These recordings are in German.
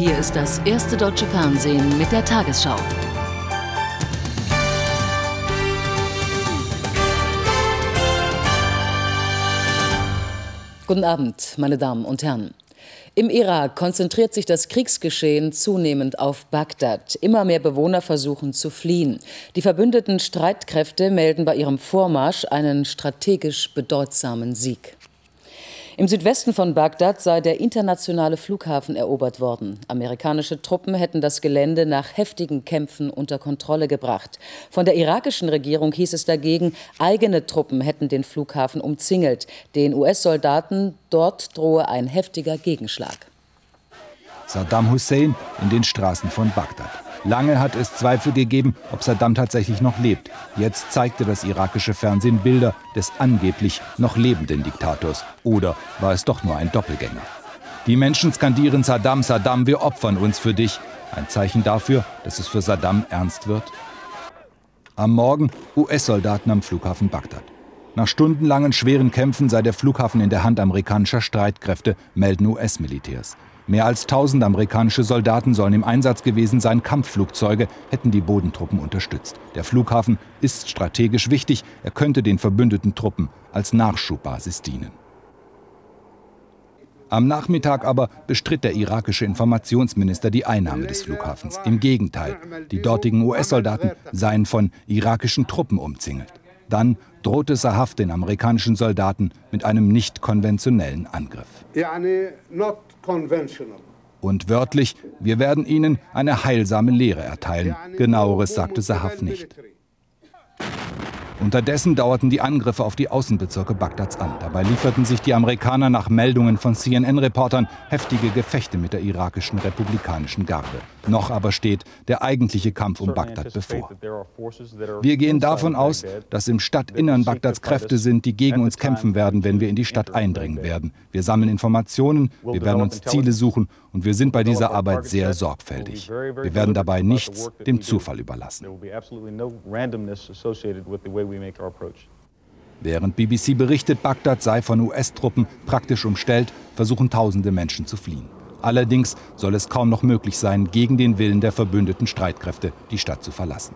Hier ist das erste deutsche Fernsehen mit der Tagesschau. Guten Abend, meine Damen und Herren. Im Irak konzentriert sich das Kriegsgeschehen zunehmend auf Bagdad. Immer mehr Bewohner versuchen zu fliehen. Die verbündeten Streitkräfte melden bei ihrem Vormarsch einen strategisch bedeutsamen Sieg. Im Südwesten von Bagdad sei der internationale Flughafen erobert worden. Amerikanische Truppen hätten das Gelände nach heftigen Kämpfen unter Kontrolle gebracht. Von der irakischen Regierung hieß es dagegen, eigene Truppen hätten den Flughafen umzingelt. Den US-Soldaten dort drohe ein heftiger Gegenschlag. Saddam Hussein in den Straßen von Bagdad. Lange hat es Zweifel gegeben, ob Saddam tatsächlich noch lebt. Jetzt zeigte das irakische Fernsehen Bilder des angeblich noch lebenden Diktators. Oder war es doch nur ein Doppelgänger? Die Menschen skandieren Saddam, Saddam, wir opfern uns für dich. Ein Zeichen dafür, dass es für Saddam ernst wird? Am Morgen US-Soldaten am Flughafen Bagdad. Nach stundenlangen schweren Kämpfen sei der Flughafen in der Hand amerikanischer Streitkräfte, melden US-Militärs. Mehr als 1000 amerikanische Soldaten sollen im Einsatz gewesen sein. Kampfflugzeuge hätten die Bodentruppen unterstützt. Der Flughafen ist strategisch wichtig. Er könnte den verbündeten Truppen als Nachschubbasis dienen. Am Nachmittag aber bestritt der irakische Informationsminister die Einnahme des Flughafens. Im Gegenteil, die dortigen US-Soldaten seien von irakischen Truppen umzingelt. Dann drohte Sahaf den amerikanischen Soldaten mit einem nicht konventionellen Angriff. Und wörtlich, wir werden ihnen eine heilsame Lehre erteilen. Genaueres sagte Sahaf nicht. Unterdessen dauerten die Angriffe auf die Außenbezirke Bagdads an. Dabei lieferten sich die Amerikaner nach Meldungen von CNN-Reportern heftige Gefechte mit der irakischen republikanischen Garde. Noch aber steht der eigentliche Kampf um Bagdad bevor. Wir gehen davon aus, dass im Stadtinnern Bagdads Kräfte sind, die gegen uns kämpfen werden, wenn wir in die Stadt eindringen werden. Wir sammeln Informationen, wir werden uns Ziele suchen und wir sind bei dieser Arbeit sehr sorgfältig. Wir werden dabei nichts dem Zufall überlassen. Während BBC berichtet, Bagdad sei von US-Truppen praktisch umstellt, versuchen tausende Menschen zu fliehen. Allerdings soll es kaum noch möglich sein, gegen den Willen der verbündeten Streitkräfte die Stadt zu verlassen.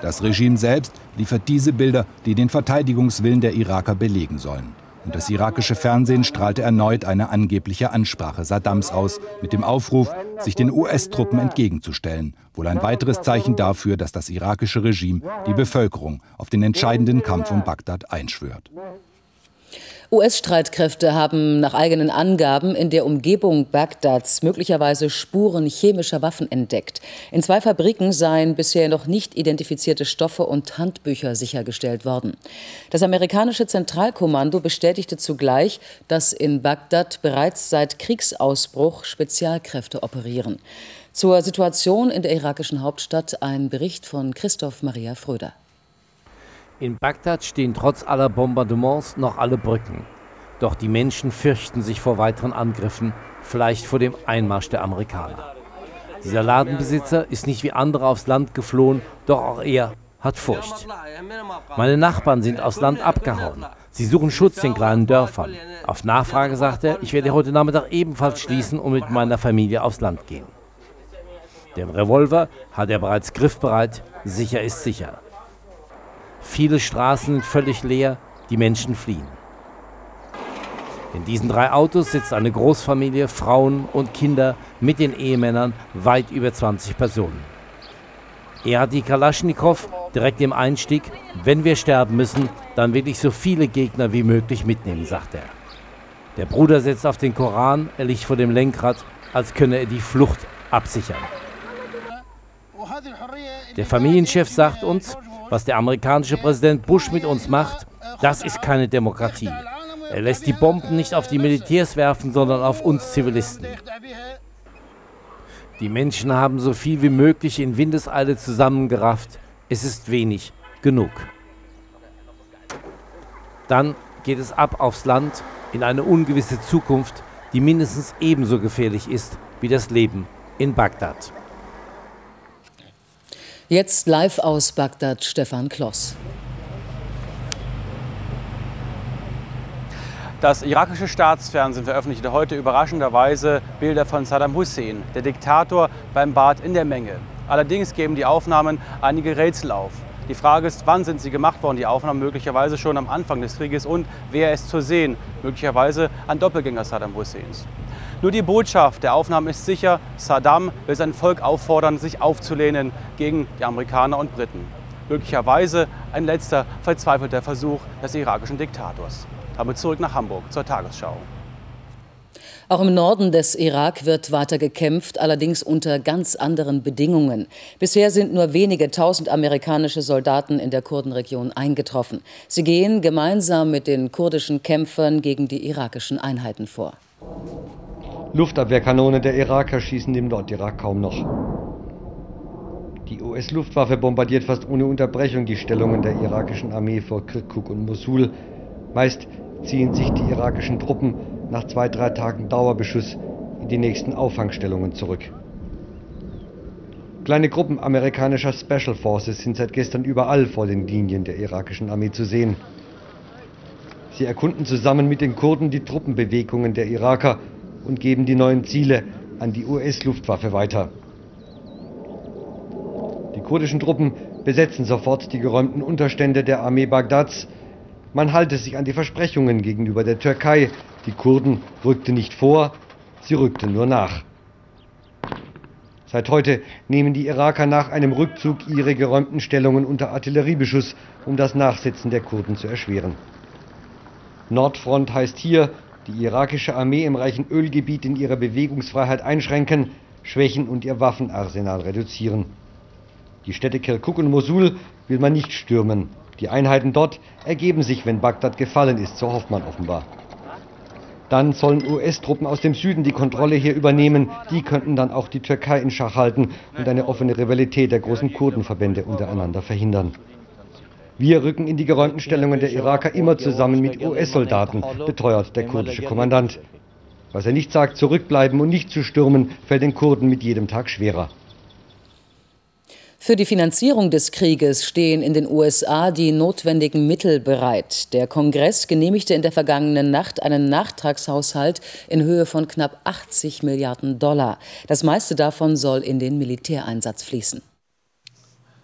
Das Regime selbst liefert diese Bilder, die den Verteidigungswillen der Iraker belegen sollen. Und das irakische Fernsehen strahlte erneut eine angebliche Ansprache Saddams aus, mit dem Aufruf, sich den US-Truppen entgegenzustellen. Wohl ein weiteres Zeichen dafür, dass das irakische Regime die Bevölkerung auf den entscheidenden Kampf um Bagdad einschwört. US-Streitkräfte haben nach eigenen Angaben in der Umgebung Bagdads möglicherweise Spuren chemischer Waffen entdeckt. In zwei Fabriken seien bisher noch nicht identifizierte Stoffe und Handbücher sichergestellt worden. Das amerikanische Zentralkommando bestätigte zugleich, dass in Bagdad bereits seit Kriegsausbruch Spezialkräfte operieren. Zur Situation in der irakischen Hauptstadt ein Bericht von Christoph Maria Fröder. In Bagdad stehen trotz aller Bombardements noch alle Brücken. Doch die Menschen fürchten sich vor weiteren Angriffen, vielleicht vor dem Einmarsch der Amerikaner. Dieser Ladenbesitzer ist nicht wie andere aufs Land geflohen, doch auch er hat Furcht. Meine Nachbarn sind aufs Land abgehauen. Sie suchen Schutz in kleinen Dörfern. Auf Nachfrage sagt er, ich werde heute Nachmittag ebenfalls schließen und mit meiner Familie aufs Land gehen. Den Revolver hat er bereits griffbereit, sicher ist sicher. Viele Straßen sind völlig leer, die Menschen fliehen. In diesen drei Autos sitzt eine Großfamilie, Frauen und Kinder mit den Ehemännern, weit über 20 Personen. Er hat die Kalaschnikow direkt im Einstieg. Wenn wir sterben müssen, dann will ich so viele Gegner wie möglich mitnehmen, sagt er. Der Bruder setzt auf den Koran, er liegt vor dem Lenkrad, als könne er die Flucht absichern. Der Familienchef sagt uns, was der amerikanische Präsident Bush mit uns macht, das ist keine Demokratie. Er lässt die Bomben nicht auf die Militärs werfen, sondern auf uns Zivilisten. Die Menschen haben so viel wie möglich in Windeseile zusammengerafft. Es ist wenig genug. Dann geht es ab aufs Land in eine ungewisse Zukunft, die mindestens ebenso gefährlich ist wie das Leben in Bagdad. Jetzt live aus Bagdad Stefan Kloss. Das irakische Staatsfernsehen veröffentlichte heute überraschenderweise Bilder von Saddam Hussein, der Diktator beim Bad in der Menge. Allerdings geben die Aufnahmen einige Rätsel auf. Die Frage ist, wann sind sie gemacht worden, die Aufnahmen möglicherweise schon am Anfang des Krieges und wer ist zu sehen, möglicherweise ein Doppelgänger Saddam Husseins. Nur die Botschaft der Aufnahmen ist sicher, Saddam will sein Volk auffordern, sich aufzulehnen gegen die Amerikaner und Briten. Möglicherweise ein letzter verzweifelter Versuch des irakischen Diktators. Damit zurück nach Hamburg zur Tagesschau. Auch im Norden des Irak wird weiter gekämpft, allerdings unter ganz anderen Bedingungen. Bisher sind nur wenige tausend amerikanische Soldaten in der Kurdenregion eingetroffen. Sie gehen gemeinsam mit den kurdischen Kämpfern gegen die irakischen Einheiten vor. Luftabwehrkanonen der Iraker schießen im Nordirak kaum noch. Die US-Luftwaffe bombardiert fast ohne Unterbrechung die Stellungen der irakischen Armee vor Kirkuk und Mosul. Meist ziehen sich die irakischen Truppen nach zwei, drei Tagen Dauerbeschuss in die nächsten Auffangstellungen zurück. Kleine Gruppen amerikanischer Special Forces sind seit gestern überall vor den Linien der irakischen Armee zu sehen. Sie erkunden zusammen mit den Kurden die Truppenbewegungen der Iraker und geben die neuen Ziele an die US-Luftwaffe weiter. Die kurdischen Truppen besetzen sofort die geräumten Unterstände der Armee Bagdads man halte sich an die Versprechungen gegenüber der Türkei. Die Kurden rückten nicht vor, sie rückten nur nach. Seit heute nehmen die Iraker nach einem Rückzug ihre geräumten Stellungen unter Artilleriebeschuss, um das Nachsetzen der Kurden zu erschweren. Nordfront heißt hier, die irakische Armee im reichen Ölgebiet in ihrer Bewegungsfreiheit einschränken, schwächen und ihr Waffenarsenal reduzieren. Die Städte Kirkuk und Mosul will man nicht stürmen. Die Einheiten dort ergeben sich, wenn Bagdad gefallen ist, so hofft man offenbar. Dann sollen US-Truppen aus dem Süden die Kontrolle hier übernehmen. Die könnten dann auch die Türkei in Schach halten und eine offene Rivalität der großen Kurdenverbände untereinander verhindern. Wir rücken in die geräumten Stellungen der Iraker immer zusammen mit US-Soldaten, beteuert der kurdische Kommandant. Was er nicht sagt, zurückbleiben und nicht zu stürmen, fällt den Kurden mit jedem Tag schwerer. Für die Finanzierung des Krieges stehen in den USA die notwendigen Mittel bereit. Der Kongress genehmigte in der vergangenen Nacht einen Nachtragshaushalt in Höhe von knapp 80 Milliarden Dollar. Das meiste davon soll in den Militäreinsatz fließen.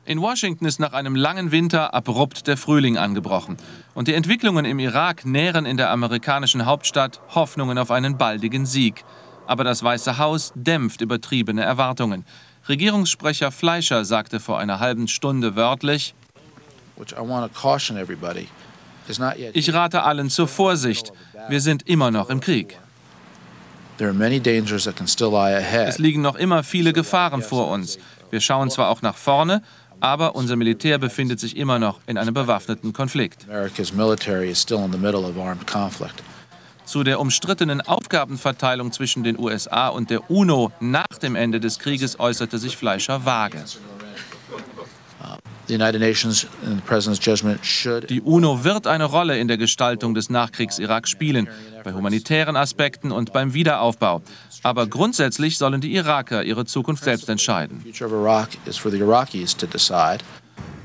In Washington ist nach einem langen Winter abrupt der Frühling angebrochen. Und die Entwicklungen im Irak nähren in der amerikanischen Hauptstadt Hoffnungen auf einen baldigen Sieg. Aber das Weiße Haus dämpft übertriebene Erwartungen. Regierungssprecher Fleischer sagte vor einer halben Stunde wörtlich, ich rate allen zur Vorsicht. Wir sind immer noch im Krieg. Es liegen noch immer viele Gefahren vor uns. Wir schauen zwar auch nach vorne, aber unser Militär befindet sich immer noch in einem bewaffneten Konflikt. Zu der umstrittenen Aufgabenverteilung zwischen den USA und der UNO nach dem Ende des Krieges äußerte sich Fleischer vage. Die UNO wird eine Rolle in der Gestaltung des Nachkriegs-Irak spielen, bei humanitären Aspekten und beim Wiederaufbau. Aber grundsätzlich sollen die Iraker ihre Zukunft selbst entscheiden.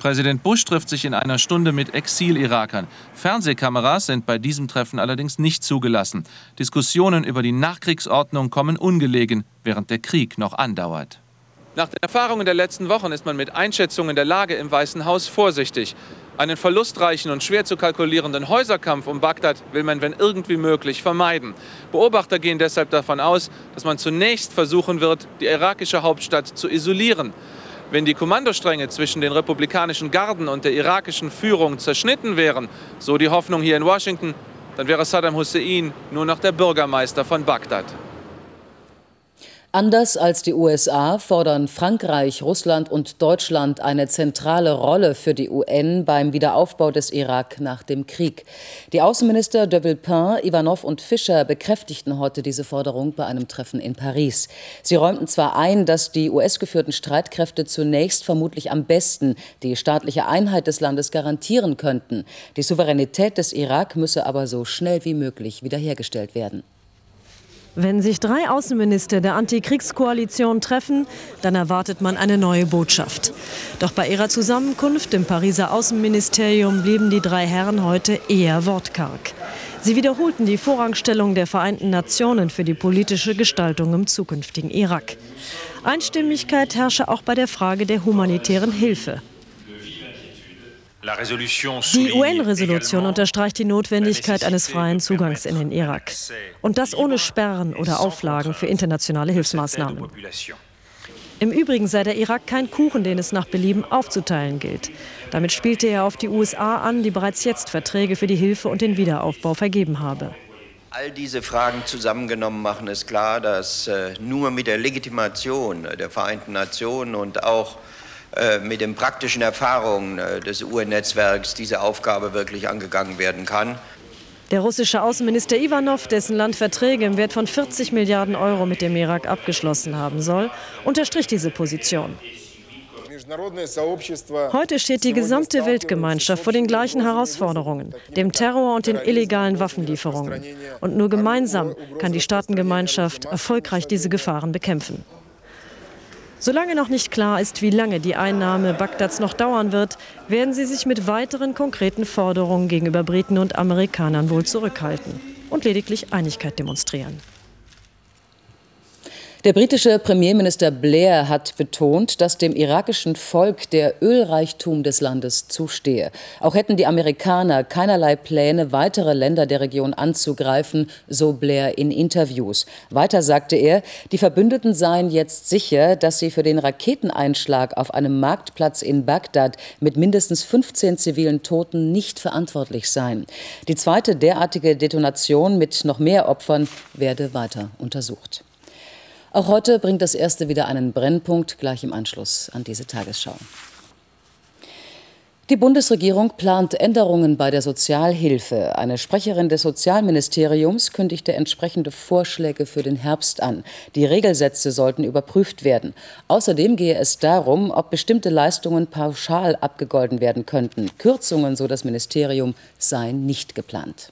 Präsident Bush trifft sich in einer Stunde mit Exil-Irakern. Fernsehkameras sind bei diesem Treffen allerdings nicht zugelassen. Diskussionen über die Nachkriegsordnung kommen ungelegen, während der Krieg noch andauert. Nach den Erfahrungen der letzten Wochen ist man mit Einschätzungen der Lage im Weißen Haus vorsichtig. Einen verlustreichen und schwer zu kalkulierenden Häuserkampf um Bagdad will man, wenn irgendwie möglich, vermeiden. Beobachter gehen deshalb davon aus, dass man zunächst versuchen wird, die irakische Hauptstadt zu isolieren. Wenn die Kommandostränge zwischen den republikanischen Garden und der irakischen Führung zerschnitten wären, so die Hoffnung hier in Washington, dann wäre Saddam Hussein nur noch der Bürgermeister von Bagdad. Anders als die USA fordern Frankreich, Russland und Deutschland eine zentrale Rolle für die UN beim Wiederaufbau des Irak nach dem Krieg. Die Außenminister de Villepin, Ivanov und Fischer bekräftigten heute diese Forderung bei einem Treffen in Paris. Sie räumten zwar ein, dass die US-geführten Streitkräfte zunächst vermutlich am besten die staatliche Einheit des Landes garantieren könnten. Die Souveränität des Irak müsse aber so schnell wie möglich wiederhergestellt werden. Wenn sich drei Außenminister der Antikriegskoalition treffen, dann erwartet man eine neue Botschaft. Doch bei ihrer Zusammenkunft im Pariser Außenministerium blieben die drei Herren heute eher wortkarg. Sie wiederholten die Vorrangstellung der Vereinten Nationen für die politische Gestaltung im zukünftigen Irak. Einstimmigkeit herrsche auch bei der Frage der humanitären Hilfe. Die UN-Resolution unterstreicht die Notwendigkeit eines freien Zugangs in den Irak. Und das ohne Sperren oder Auflagen für internationale Hilfsmaßnahmen. Im Übrigen sei der Irak kein Kuchen, den es nach Belieben aufzuteilen gilt. Damit spielte er auf die USA an, die bereits jetzt Verträge für die Hilfe und den Wiederaufbau vergeben habe. All diese Fragen zusammengenommen machen es klar, dass äh, nur mit der Legitimation der Vereinten Nationen und auch äh, mit den praktischen Erfahrungen äh, des UN-Netzwerks diese Aufgabe wirklich angegangen werden kann. Der russische Außenminister Ivanov, dessen Land Verträge im Wert von 40 Milliarden Euro mit dem Irak abgeschlossen haben soll, unterstrich diese Position. Heute steht die gesamte Weltgemeinschaft vor den gleichen Herausforderungen, dem Terror und den illegalen Waffenlieferungen. Und nur gemeinsam kann die Staatengemeinschaft erfolgreich diese Gefahren bekämpfen. Solange noch nicht klar ist, wie lange die Einnahme Bagdads noch dauern wird, werden sie sich mit weiteren konkreten Forderungen gegenüber Briten und Amerikanern wohl zurückhalten und lediglich Einigkeit demonstrieren. Der britische Premierminister Blair hat betont, dass dem irakischen Volk der Ölreichtum des Landes zustehe. Auch hätten die Amerikaner keinerlei Pläne, weitere Länder der Region anzugreifen, so Blair in Interviews. Weiter sagte er, die Verbündeten seien jetzt sicher, dass sie für den Raketeneinschlag auf einem Marktplatz in Bagdad mit mindestens 15 zivilen Toten nicht verantwortlich seien. Die zweite derartige Detonation mit noch mehr Opfern werde weiter untersucht. Auch heute bringt das erste wieder einen Brennpunkt gleich im Anschluss an diese Tagesschau. Die Bundesregierung plant Änderungen bei der Sozialhilfe. Eine Sprecherin des Sozialministeriums kündigte entsprechende Vorschläge für den Herbst an. Die Regelsätze sollten überprüft werden. Außerdem gehe es darum, ob bestimmte Leistungen pauschal abgegolten werden könnten. Kürzungen, so das Ministerium, seien nicht geplant.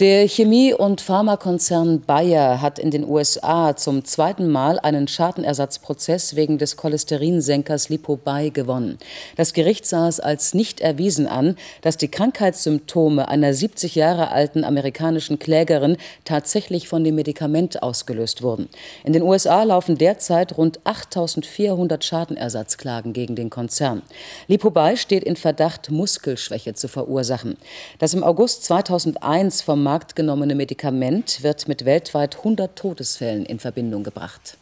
Der Chemie- und Pharmakonzern Bayer hat in den USA zum zweiten Mal einen Schadenersatzprozess wegen des Cholesterinsenkers Lipobai gewonnen. Das Gericht sah es als nicht erwiesen an, dass die Krankheitssymptome einer 70 Jahre alten amerikanischen Klägerin tatsächlich von dem Medikament ausgelöst wurden. In den USA laufen derzeit rund 8400 Schadenersatzklagen gegen den Konzern. Lipobai steht in Verdacht, Muskelschwäche zu verursachen. Das im August 2001 vom Markt genommene Medikament wird mit weltweit 100 Todesfällen in Verbindung gebracht.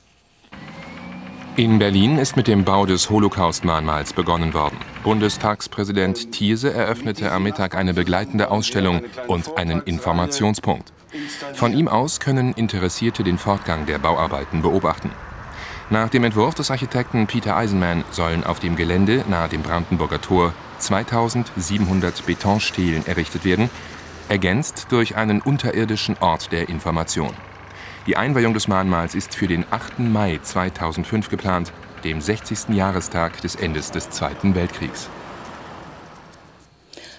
In Berlin ist mit dem Bau des Holocaust-Mahnmals begonnen worden. Bundestagspräsident Thierse eröffnete am Mittag eine begleitende Ausstellung und einen Informationspunkt. Von ihm aus können Interessierte den Fortgang der Bauarbeiten beobachten. Nach dem Entwurf des Architekten Peter Eisenman sollen auf dem Gelände nahe dem Brandenburger Tor 2700 Betonstelen errichtet werden, ergänzt durch einen unterirdischen Ort der Information. Die Einweihung des Mahnmals ist für den 8. Mai 2005 geplant, dem 60. Jahrestag des Endes des Zweiten Weltkriegs.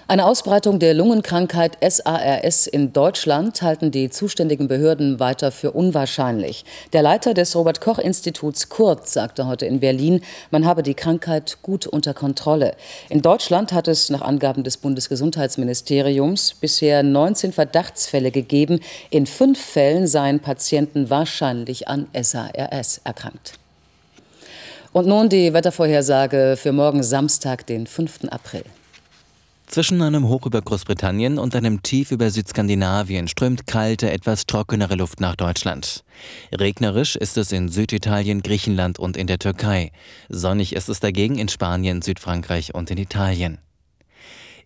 Eine Ausbreitung der Lungenkrankheit SARS in Deutschland halten die zuständigen Behörden weiter für unwahrscheinlich. Der Leiter des Robert Koch Instituts Kurz sagte heute in Berlin, man habe die Krankheit gut unter Kontrolle. In Deutschland hat es nach Angaben des Bundesgesundheitsministeriums bisher 19 Verdachtsfälle gegeben. In fünf Fällen seien Patienten wahrscheinlich an SARS erkrankt. Und nun die Wettervorhersage für morgen Samstag, den 5. April. Zwischen einem Hoch über Großbritannien und einem Tief über Südskandinavien strömt kalte, etwas trockenere Luft nach Deutschland. Regnerisch ist es in Süditalien, Griechenland und in der Türkei. Sonnig ist es dagegen in Spanien, Südfrankreich und in Italien.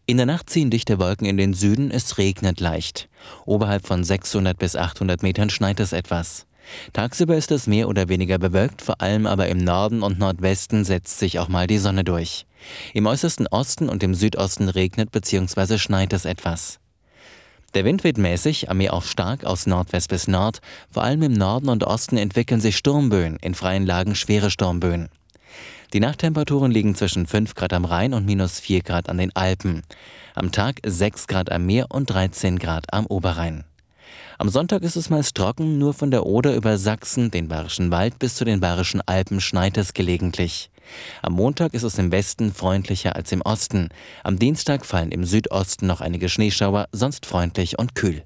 In der Nacht ziehen dichte Wolken in den Süden, es regnet leicht. Oberhalb von 600 bis 800 Metern schneit es etwas. Tagsüber ist es mehr oder weniger bewölkt, vor allem aber im Norden und Nordwesten setzt sich auch mal die Sonne durch. Im äußersten Osten und im Südosten regnet bzw. schneit es etwas. Der Wind weht mäßig, am Meer auch stark aus Nordwest bis Nord. Vor allem im Norden und Osten entwickeln sich Sturmböen, in freien Lagen schwere Sturmböen. Die Nachttemperaturen liegen zwischen 5 Grad am Rhein und minus 4 Grad an den Alpen. Am Tag 6 Grad am Meer und 13 Grad am Oberrhein. Am Sonntag ist es meist trocken, nur von der Oder über Sachsen, den Bayerischen Wald bis zu den Bayerischen Alpen schneit es gelegentlich. Am Montag ist es im Westen freundlicher als im Osten. Am Dienstag fallen im Südosten noch einige Schneeschauer, sonst freundlich und kühl.